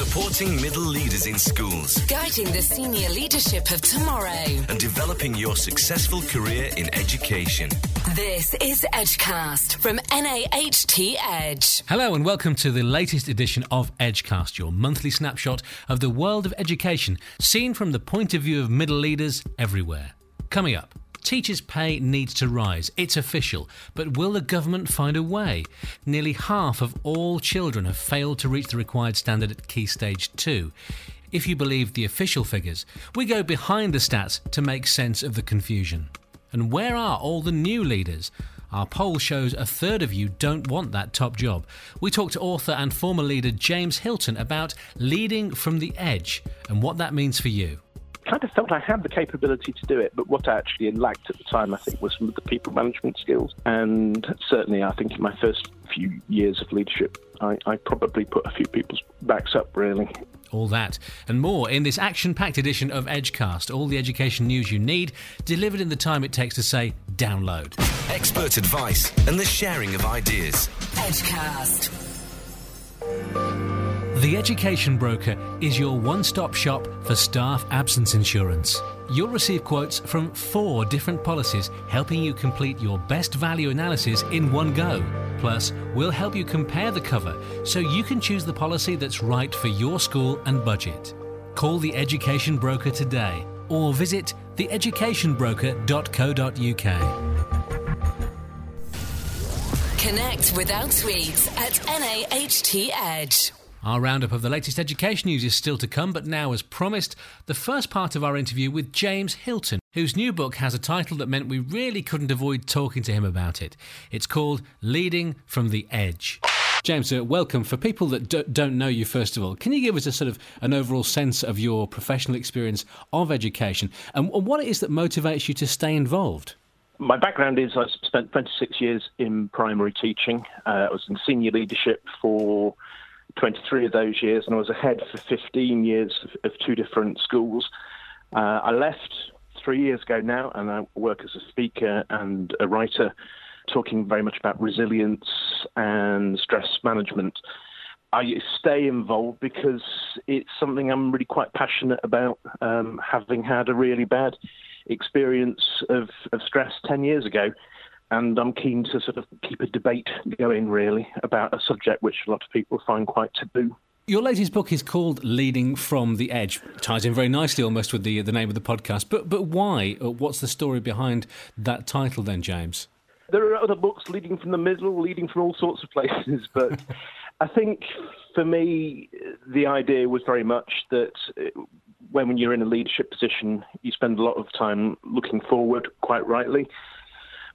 Supporting middle leaders in schools Guiding the senior leadership of tomorrow. and developing your successful career in education. This is Edgecast from NAHT Edge. Hello and welcome to the latest edition of Edgecast, your monthly snapshot of the world of education, seen from the point of view of middle leaders everywhere. Coming up, teachers' pay needs to rise. It's official. But will the government find a way? Nearly half of all children have failed to reach the required standard at Key Stage 2. If you believe the official figures, we go behind the stats to make sense of the confusion. And where are all the new leaders? Our poll shows a third of you don't want that top job. We talked to author and former leader James Hilton about leading from the edge and what that means for you. Kind of felt I had the capability to do it, but what I actually lacked at the time, I think, was some of the people management skills. And certainly, I think in my first few years of leadership, I, I probably put a few people's backs up, really. All that and more in this action packed edition of Edgecast. All the education news you need, delivered in the time it takes to say download. Expert advice and the sharing of ideas. Edgecast. The Education Broker is your one stop shop for staff absence insurance. You'll receive quotes from four different policies, helping you complete your best value analysis in one go. Plus, we'll help you compare the cover so you can choose the policy that's right for your school and budget. Call the Education Broker today or visit theeducationbroker.co.uk. Connect with our tweets at NAHT Edge. Our roundup of the latest education news is still to come, but now, as promised, the first part of our interview with James Hilton, whose new book has a title that meant we really couldn't avoid talking to him about it. It's called Leading from the Edge. James, uh, welcome. For people that do- don't know you, first of all, can you give us a sort of an overall sense of your professional experience of education and and what it is that motivates you to stay involved? My background is I spent 26 years in primary teaching. Uh, I was in senior leadership for 23 of those years, and I was a head for 15 years of, of two different schools. Uh, I left three years ago now, and I work as a speaker and a writer, talking very much about resilience and stress management. I stay involved because it's something I'm really quite passionate about, um, having had a really bad experience of, of stress 10 years ago. And I'm keen to sort of keep a debate going, really, about a subject which a lot of people find quite taboo. Your latest book is called Leading from the Edge. It Ties in very nicely almost with the the name of the podcast. But but why? Uh, What's the story behind that title then, James? There are other books leading from the middle, leading from all sorts of places, but I think for me, the idea was very much that uh, when you're in a leadership position, you spend a lot of time looking forward, quite rightly.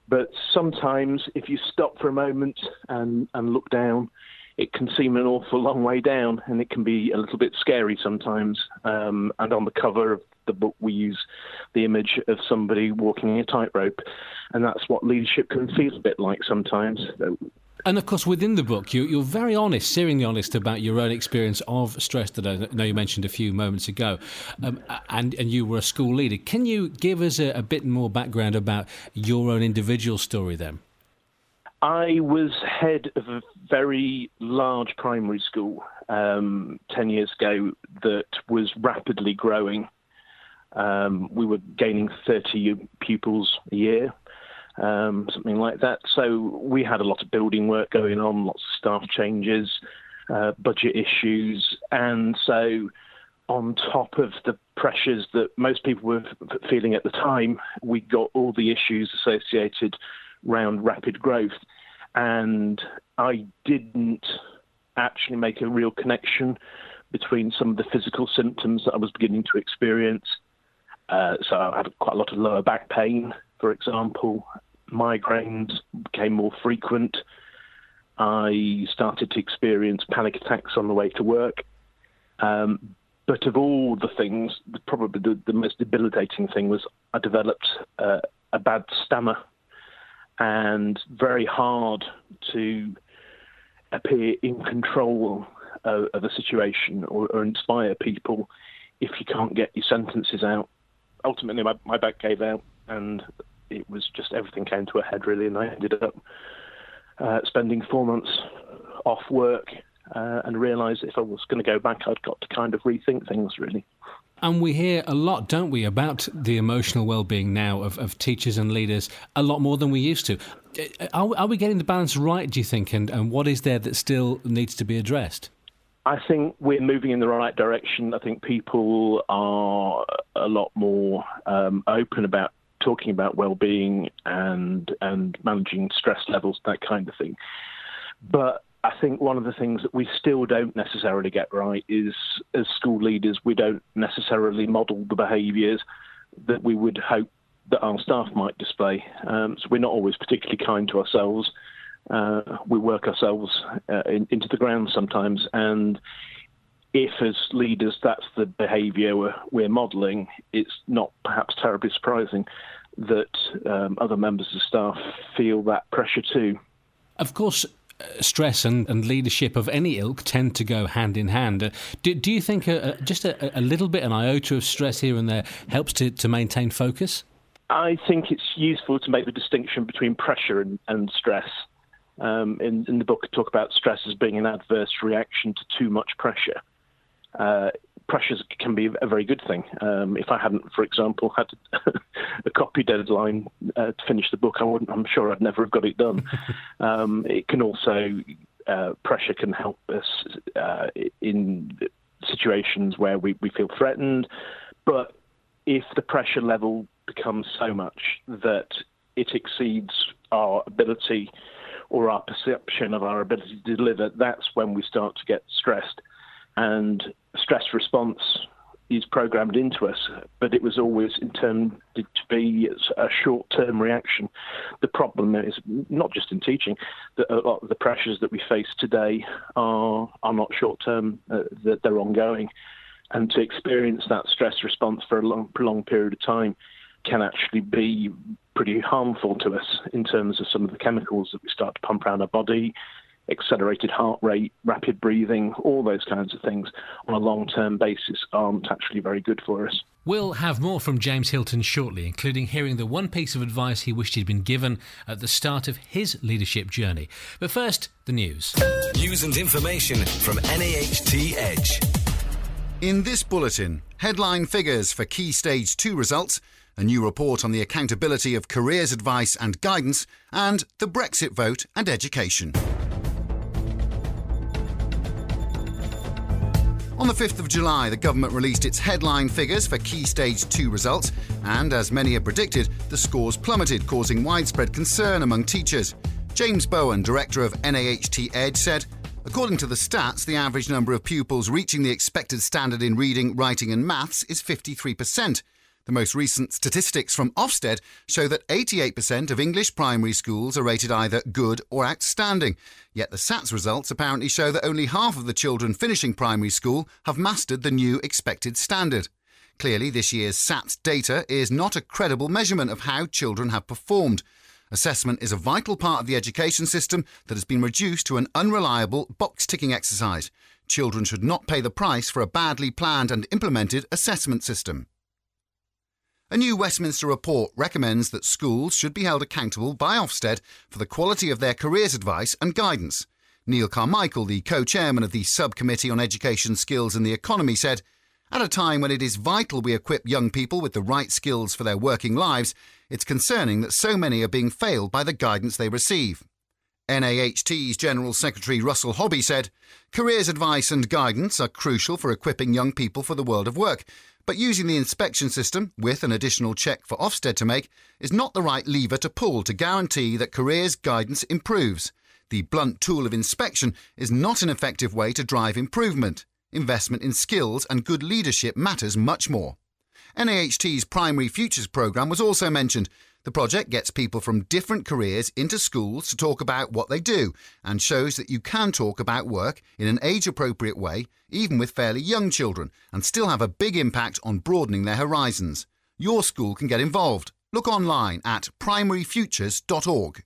But sometimes, if you stop for a moment and, and look down, it can seem an awful long way down, and it can be a little bit scary sometimes. Um, and on the cover of the book, we use the image of somebody walking a tightrope, and that's what leadership can feel a bit like sometimes. And of course, within the book, you, you're very honest, searingly honest about your own experience of stress that I know you mentioned a few moments ago. Um, and, and you were a school leader. Can you give us a, a bit more background about your own individual story then? I was head of a very large primary school um, 10 years ago that was rapidly growing. Um, we were gaining 30 pupils a year, um, something like that. So we had a lot of building work going on, lots of staff changes, uh, budget issues. And so, on top of the pressures that most people were feeling at the time, we got all the issues associated around rapid growth. And I didn't actually make a real connection between some of the physical symptoms that I was beginning to experience. Uh, so I had quite a lot of lower back pain, for example. Migraines became more frequent. I started to experience panic attacks on the way to work. Um, but of all the things, probably the, the most debilitating thing was I developed uh, a bad stammer and very hard to appear in control of, a situation or, or inspire people if you can't get your sentences out. Ultimately, my, my back gave out, and it was just everything came to a head really, and I ended up uh, spending four months off work uh, and realised if I was going to go back, I'd got to kind of rethink things really. And we hear a lot, don't we, about the emotional well-being now of, of teachers and leaders a lot more than we used to. Are, are we getting the balance right, do you think? And, and what is there that still needs to be addressed? I think we're moving in the right direction. I think people are a lot more um, open about talking about well-being and and managing stress levels, that kind of thing. But I think one of the things that we still don't necessarily get right is, as school leaders, we don't necessarily model the behaviours that we would hope that our staff might display. Um, so we're not always particularly kind to ourselves. Uh, we work ourselves uh, in, into the ground sometimes, and if as leaders that's the behaviour we're, we're modelling, it's not perhaps terribly surprising that um, other members of staff feel that pressure too. Of course, stress and, and leadership of any ilk tend to go hand in hand. Uh, do, do you think a, just a, a, little bit, an iota of stress here and there, helps to, to maintain focus? I think it's useful to make the distinction between pressure and, and stress. Um, in, in, the book, I talk about stress as being an adverse reaction to too much pressure. Pressures can be a very good thing. Um, if I hadn't, for example, had a copy deadline uh, to finish the book, I wouldn't. I'm sure I'd never have got it done. um, it can also uh, pressure can help us uh, in situations where we, we feel threatened, but if the pressure level becomes so much that it exceeds our ability or our perception of our ability to deliver, that's when we start to get stressed and stress response is programmed into us, but it was always intended to be a short-term reaction. The problem is not just in teaching; that a lot of the pressures that we face today are are not short-term; uh, that they're ongoing, and to experience that stress response for a long, prolonged period of time can actually be pretty harmful to us in terms of some of the chemicals that we start to pump around our body, accelerated heart rate, rapid breathing, all those kinds of things on a long term basis aren't actually very good for us. We'll have more from James Hilton shortly, including hearing the one piece of advice he wished he'd been given at the start of his leadership journey. But first, the news. News and information from NAHT Edge. In this bulletin, headline figures for Key Stage 2 results, a new report on the accountability of careers advice and guidance, and the Brexit vote and education. On the 5th of July, the government released its headline figures for Key Stage 2 results, and as many had predicted, the scores plummeted, causing widespread concern among teachers. James Bowen, director of NAHT Edge, said, According to the stats, the average number of pupils reaching the expected standard in reading, writing, and maths is 53%. The most recent statistics from Ofsted show that 88% of English primary schools are rated either good or outstanding. Yet the SATS results apparently show that only half of the children finishing primary school have mastered the new expected standard. Clearly, this year's SATS data is not a credible measurement of how children have performed. Assessment is a vital part of the education system that has been reduced to an unreliable box ticking exercise. Children should not pay the price for a badly planned and implemented assessment system. A new Westminster report recommends that schools should be held accountable by Ofsted for the quality of their careers advice and guidance. Neil Carmichael, the co chairman of the Subcommittee on Education, Skills and the Economy, said At a time when it is vital we equip young people with the right skills for their working lives, it's concerning that so many are being failed by the guidance they receive. NAHT's General Secretary Russell Hobby said, Careers advice and guidance are crucial for equipping young people for the world of work, but using the inspection system, with an additional check for Ofsted to make, is not the right lever to pull to guarantee that careers guidance improves. The blunt tool of inspection is not an effective way to drive improvement. Investment in skills and good leadership matters much more. NAHT's Primary Futures programme was also mentioned, the project gets people from different careers into schools to talk about what they do and shows that you can talk about work in an age appropriate way, even with fairly young children, and still have a big impact on broadening their horizons. Your school can get involved. Look online at primaryfutures.org.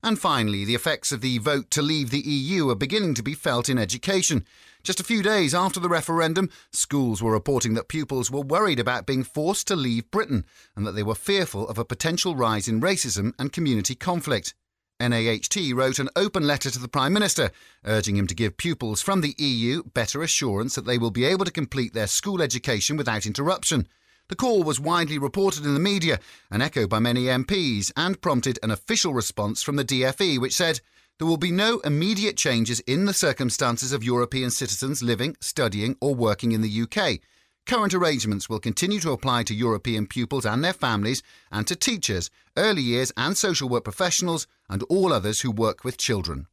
And finally, the effects of the vote to leave the EU are beginning to be felt in education. Just a few days after the referendum, schools were reporting that pupils were worried about being forced to leave Britain and that they were fearful of a potential rise in racism and community conflict. NAHT wrote an open letter to the Prime Minister, urging him to give pupils from the EU better assurance that they will be able to complete their school education without interruption. The call was widely reported in the media and echoed by many MPs and prompted an official response from the DFE, which said, there will be no immediate changes in the circumstances of European citizens living, studying, or working in the UK. Current arrangements will continue to apply to European pupils and their families, and to teachers, early years and social work professionals, and all others who work with children.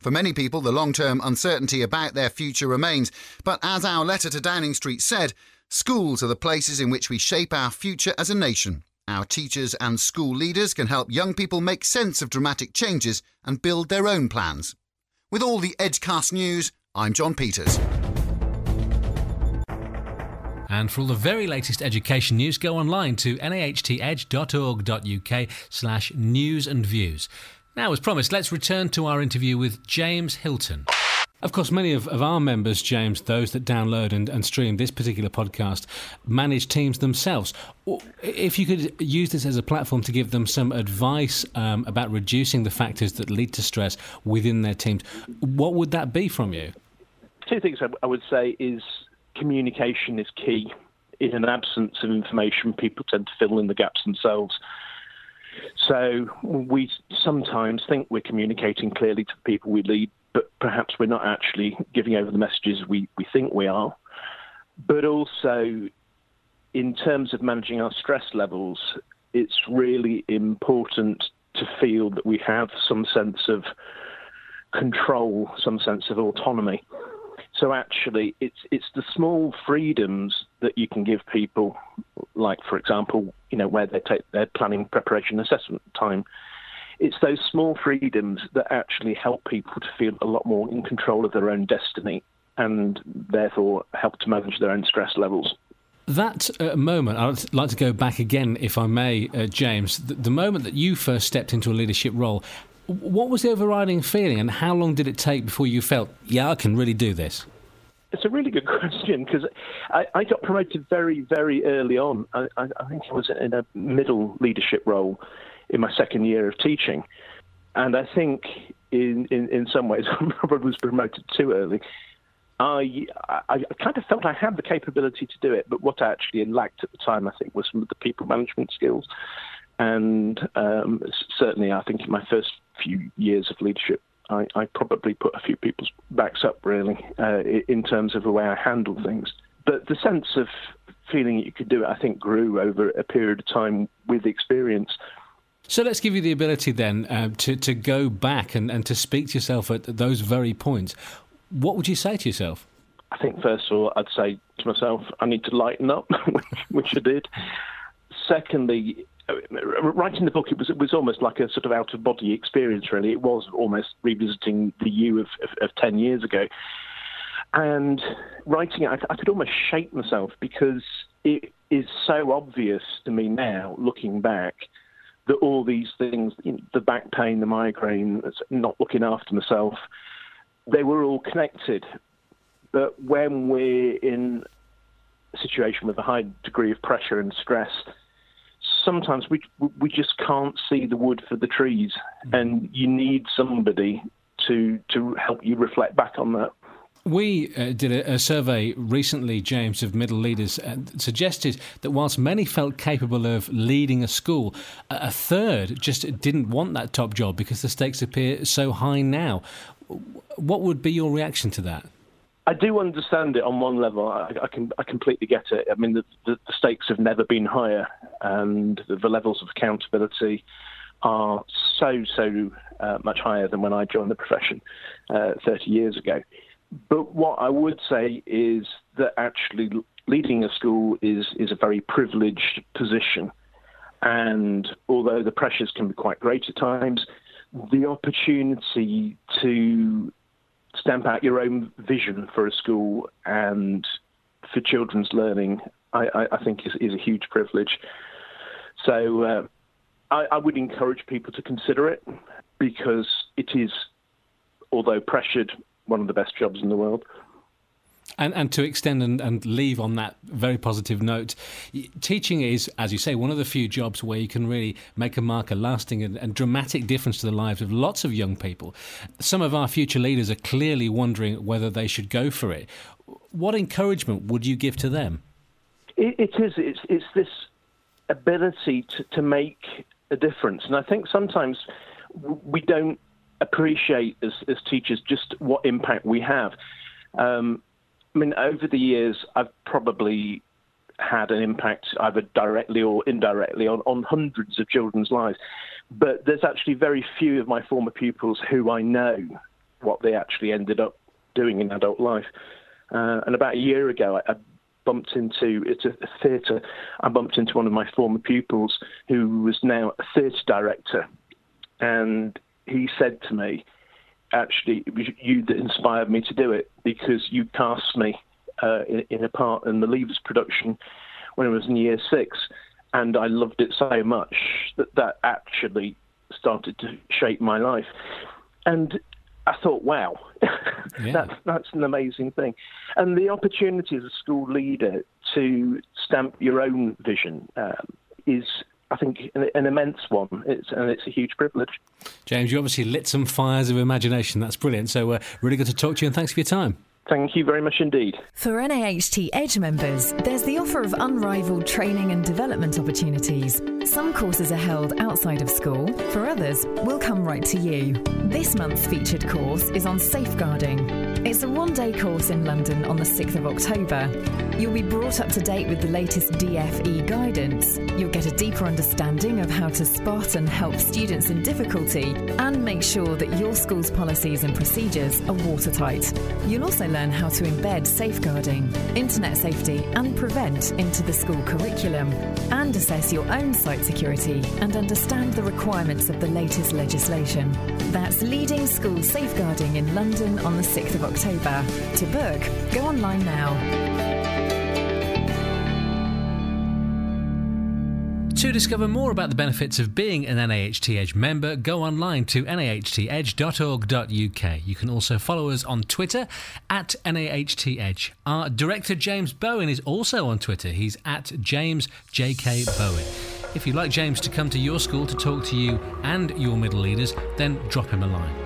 For many people, the long term uncertainty about their future remains, but as our letter to Downing Street said, schools are the places in which we shape our future as a nation. Our teachers and school leaders can help young people make sense of dramatic changes and build their own plans. With all the Edgecast news, I'm John Peters. And for all the very latest education news, go online to nahtedge.org.uk slash news and views. Now, as promised, let's return to our interview with James Hilton. Of course, many of, of our members, James, those that download and, and stream this particular podcast, manage teams themselves. If you could use this as a platform to give them some advice um, about reducing the factors that lead to stress within their teams, what would that be from you? Two things I would say is communication is key. In an absence of information, people tend to fill in the gaps themselves. So we sometimes think we're communicating clearly to the people we lead, but perhaps we're not actually giving over the messages we, we think we are. But also, in terms of managing our stress levels, it's really important to feel that we have some sense of control, some sense of autonomy. So actually, it's it's the small freedoms that you can give people, like for example, you know where they take their planning, preparation, assessment time. It's those small freedoms that actually help people to feel a lot more in control of their own destiny, and therefore help to manage their own stress levels. That uh, moment, I'd like to go back again, if I may, uh, James. The, the moment that you first stepped into a leadership role, what was the overriding feeling, and how long did it take before you felt, yeah, I can really do this? It's a really good question because I, I, got promoted very, very early on. I, I, I, think I was in a middle leadership role in my second year of teaching. And I think in, in, in some ways, I probably was promoted too early. I, I kind of felt I had the capability to do it, but what I actually lacked at the time, I think, was some of the people management skills. And um, certainly, I think in my first few years of leadership, I, I probably put a few people's backs up, really, uh, in terms of the way I handle things. But the sense of feeling that you could do it, I think, grew over a period of time with experience. So let's give you the ability then uh, to, to go back and, and to speak to yourself at those very points. What would you say to yourself? I think, first of all, I'd say to myself, I need to lighten up, which, which I did. Secondly, writing the book, it was it was almost like a sort of out of body experience. Really, it was almost revisiting the you of, of, of ten years ago. And writing it, I, I could almost shake myself because it is so obvious to me now, looking back, that all these things, you know, the back pain, the migraine, not looking after myself, they were all connected. But when we're in a situation with a high degree of pressure and stress, sometimes we we just can't see the wood for the trees, mm. and you need somebody to to help you reflect back on that. We uh, did a, a, survey recently, James, of middle leaders, and suggested that whilst many felt capable of leading a school, a third just didn't want that top job because the stakes appear so high now. What would be your reaction to that? I do understand it on one level. I, I can I completely get it. I mean, the, the, the stakes have never been higher, and the, the levels of accountability are so so uh, much higher than when I joined the profession uh, 30 years ago. But what I would say is that actually leading a school is is a very privileged position, and although the pressures can be quite great at times, the opportunity to stamp out your own vision for a school and for children's learning, I, I, I think is, is, a huge privilege. So uh, I, I would encourage people to consider it because it is, although pressured, one of the best jobs in the world. And, and to extend and, and leave on that very positive note, teaching is, as you say, one of the few jobs where you can really make a mark, a lasting and, and dramatic difference to the lives of lots of young people. Some of our future leaders are clearly wondering whether they should go for it. What encouragement would you give to them? it, it is. It's, it's this ability to, to make a difference. And I think sometimes we don't appreciate as, as teachers just what impact we have. Um, I mean, over the years, I've probably had an impact either directly or indirectly on, on hundreds of children's lives. But there's actually very few of my former pupils who I know what they actually ended up doing in adult life. Uh, and about a year ago, I, I bumped into it's a, a theatre. I bumped into one of my former pupils who was now a theatre director, and he said to me, "Actually, it was you that inspired me to do it because you cast me uh, in, in, a part in the Leavers production when I was in year six, and I loved it so much that that actually started to shape my life." And I thought, wow, yeah. that's that's an amazing thing, and the opportunity as a school leader to stamp your own vision um, is, I think, an, an immense one. It's and it's a huge privilege. James, you obviously lit some fires of imagination. That's brilliant. So, uh, really good to talk to you, and thanks for your time. Thank you very much indeed. For NAHT Edge members, there's the offer of unrivaled training and development opportunities. Some courses are held outside of school, for others, we'll come right to you. This month's featured course is on safeguarding. It's a one day course in London on the 6th of October. You'll be brought up to date with the latest DFE guidance. You'll get a deeper understanding of how to spot and help students in difficulty and make sure that your school's policies and procedures are watertight. You'll also learn how to embed safeguarding, internet safety, and prevent into the school curriculum, and assess your own site security and understand the requirements of the latest legislation. That's Leading School Safeguarding in London on the 6th of October. To book, go online now. To discover more about the benefits of being an NAHT Edge member, go online to nahtedge.org.uk. You can also follow us on Twitter at NAHT Edge. Our director James Bowen is also on Twitter. He's at James JK Bowen. If you'd like James to come to your school to talk to you and your middle leaders, then drop him a line.